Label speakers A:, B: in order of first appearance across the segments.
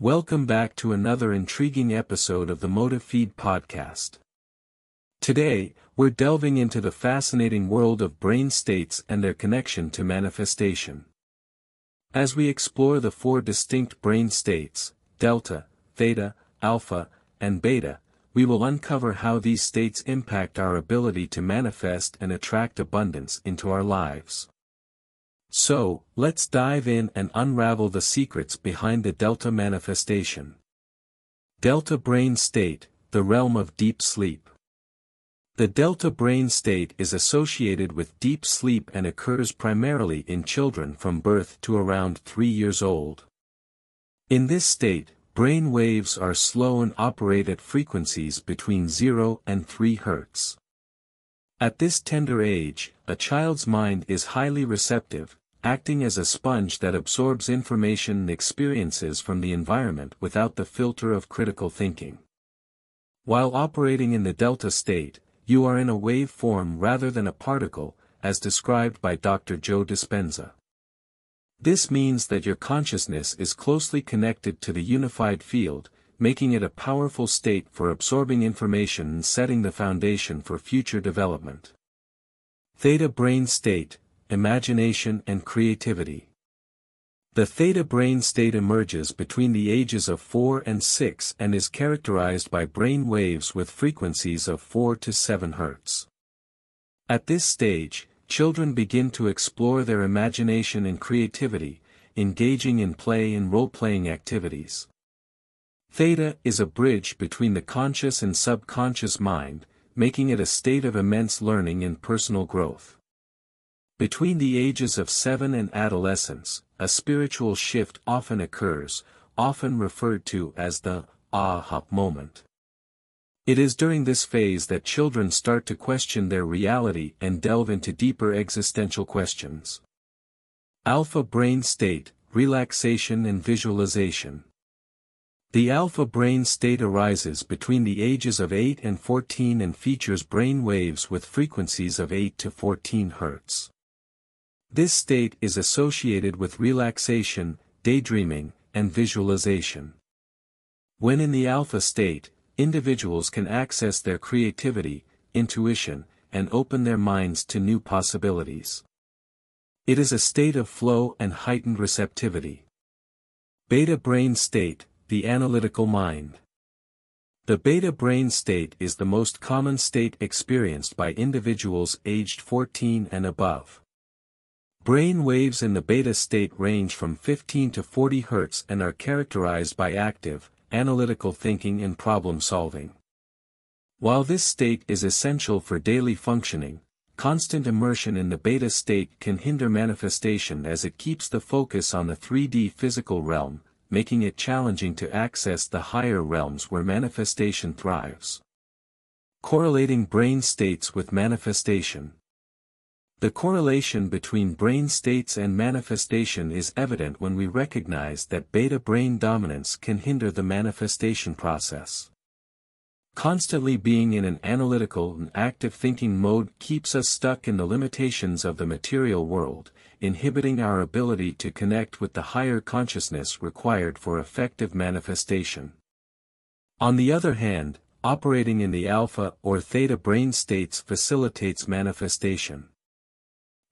A: Welcome back to another intriguing episode of the MotiveFeed podcast. Today, we're delving into the fascinating world of brain states and their connection to manifestation. As we explore the four distinct brain states, delta, theta, alpha, and beta, we will uncover how these states impact our ability to manifest and attract abundance into our lives. So, let's dive in and unravel the secrets behind the delta manifestation. Delta brain state, the realm of deep sleep. The delta brain state is associated with deep sleep and occurs primarily in children from birth to around 3 years old. In this state, brain waves are slow and operate at frequencies between 0 and 3 Hz. At this tender age, a child's mind is highly receptive, acting as a sponge that absorbs information and experiences from the environment without the filter of critical thinking. While operating in the delta state, you are in a wave form rather than a particle, as described by Dr. Joe Dispenza. This means that your consciousness is closely connected to the unified field, making it a powerful state for absorbing information and setting the foundation for future development. Theta brain state, imagination and creativity. The theta brain state emerges between the ages of 4 and 6 and is characterized by brain waves with frequencies of 4 to 7 Hz. At this stage, children begin to explore their imagination and creativity, engaging in play and role-playing activities. Theta is a bridge between the conscious and subconscious mind, making it a state of immense learning and personal growth. Between the ages of seven and adolescence, a spiritual shift often occurs, often referred to as the aha moment. It is during this phase that children start to question their reality and delve into deeper existential questions. Alpha brain state, relaxation and visualization. The alpha brain state arises between the ages of 8 and 14 and features brain waves with frequencies of 8 to 14 Hz. This state is associated with relaxation, daydreaming, and visualization. When in the alpha state, individuals can access their creativity, intuition, and open their minds to new possibilities. It is a state of flow and heightened receptivity. Beta brain state, the analytical mind. The beta brain state is the most common state experienced by individuals aged 14 and above. Brain waves in the beta state range from 15 to 40 Hz and are characterized by active, analytical thinking and problem solving. While this state is essential for daily functioning, constant immersion in the beta state can hinder manifestation as it keeps the focus on the 3D physical realm, making it challenging to access the higher realms where manifestation thrives. Correlating brain states with manifestation. The correlation between brain states and manifestation is evident when we recognize that beta brain dominance can hinder the manifestation process. Constantly being in an analytical and active thinking mode keeps us stuck in the limitations of the material world, inhibiting our ability to connect with the higher consciousness required for effective manifestation. On the other hand, operating in the alpha or theta brain states facilitates manifestation.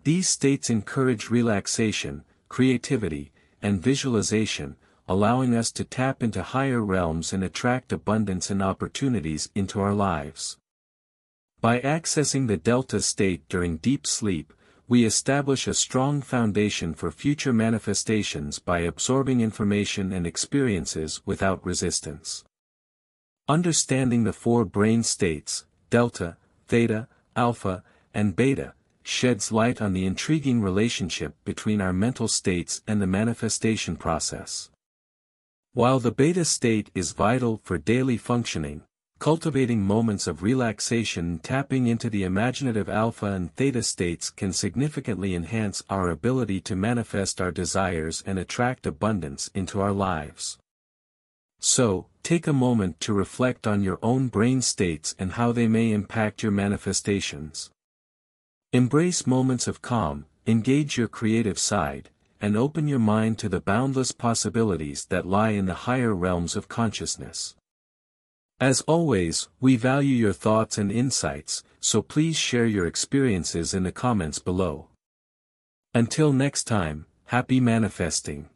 A: These states encourage relaxation, creativity, and visualization, allowing us to tap into higher realms and attract abundance and opportunities into our lives. By accessing the delta state during deep sleep, we establish a strong foundation for future manifestations by absorbing information and experiences without resistance. Understanding the four brain states, delta, theta, alpha, and beta, sheds light on the intriguing relationship between our mental states and the manifestation process. While the beta state is vital for daily functioning, cultivating moments of relaxation and tapping into the imaginative alpha and theta states can significantly enhance our ability to manifest our desires and attract abundance into our lives. So, take a moment to reflect on your own brain states and how they may impact your manifestations. Embrace moments of calm, engage your creative side, and open your mind to the boundless possibilities that lie in the higher realms of consciousness. As always, we value your thoughts and insights, so please share your experiences in the comments below. Until next time, happy manifesting.